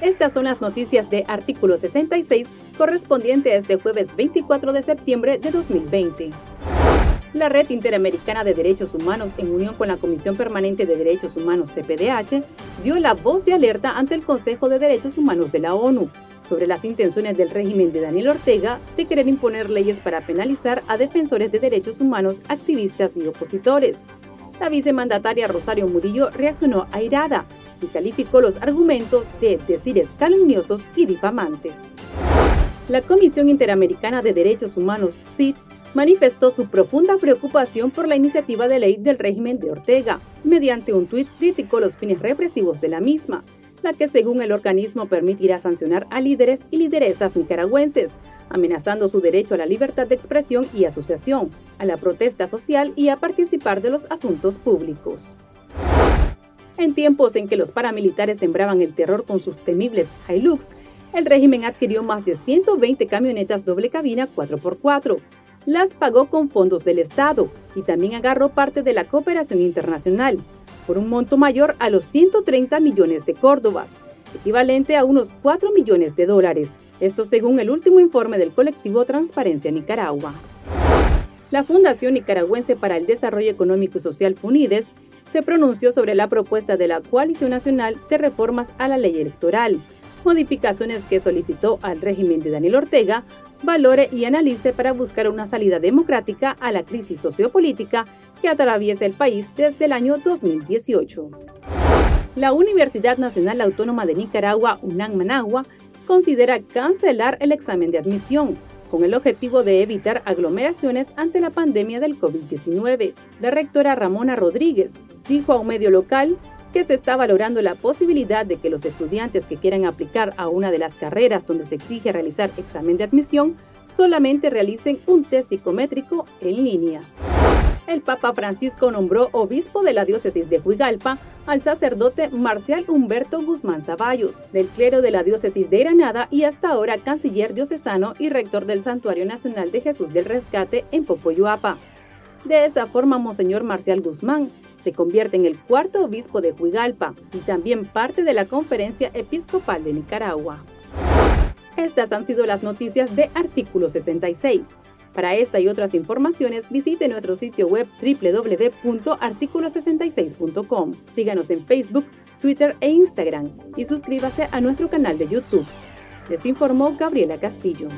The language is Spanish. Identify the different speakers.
Speaker 1: Estas son las noticias de artículo 66 correspondiente a este jueves 24 de septiembre de 2020. La Red Interamericana de Derechos Humanos, en unión con la Comisión Permanente de Derechos Humanos CPDH, dio la voz de alerta ante el Consejo de Derechos Humanos de la ONU sobre las intenciones del régimen de Daniel Ortega de querer imponer leyes para penalizar a defensores de derechos humanos, activistas y opositores. La vicemandataria Rosario Murillo reaccionó airada y calificó los argumentos de decires calumniosos y difamantes. La Comisión Interamericana de Derechos Humanos, CID, manifestó su profunda preocupación por la iniciativa de ley del régimen de Ortega. Mediante un tuit criticó los fines represivos de la misma, la que según el organismo permitirá sancionar a líderes y lideresas nicaragüenses, amenazando su derecho a la libertad de expresión y asociación, a la protesta social y a participar de los asuntos públicos. En tiempos en que los paramilitares sembraban el terror con sus temibles Hilux, el régimen adquirió más de 120 camionetas doble cabina 4x4, las pagó con fondos del Estado y también agarró parte de la cooperación internacional, por un monto mayor a los 130 millones de córdobas, equivalente a unos 4 millones de dólares, esto según el último informe del colectivo Transparencia Nicaragua. La Fundación Nicaragüense para el Desarrollo Económico y Social FUNIDES se pronunció sobre la propuesta de la Coalición Nacional de Reformas a la Ley Electoral, modificaciones que solicitó al régimen de Daniel Ortega valore y analice para buscar una salida democrática a la crisis sociopolítica que atraviesa el país desde el año 2018. La Universidad Nacional Autónoma de Nicaragua, UNAM Managua, considera cancelar el examen de admisión con el objetivo de evitar aglomeraciones ante la pandemia del COVID-19. La rectora Ramona Rodríguez dijo a un medio local que se está valorando la posibilidad de que los estudiantes que quieran aplicar a una de las carreras donde se exige realizar examen de admisión solamente realicen un test psicométrico en línea. El Papa Francisco nombró obispo de la diócesis de Huigalpa al sacerdote Marcial Humberto Guzmán Zavallos, del clero de la diócesis de Granada y hasta ahora canciller diocesano y rector del Santuario Nacional de Jesús del Rescate en Popoyuapa. De esa forma, Monseñor Marcial Guzmán se convierte en el cuarto obispo de Huigalpa y también parte de la Conferencia Episcopal de Nicaragua. Estas han sido las noticias de Artículo 66. Para esta y otras informaciones, visite nuestro sitio web www.articulo66.com. Síganos en Facebook, Twitter e Instagram y suscríbase a nuestro canal de YouTube. Les informó Gabriela Castillo.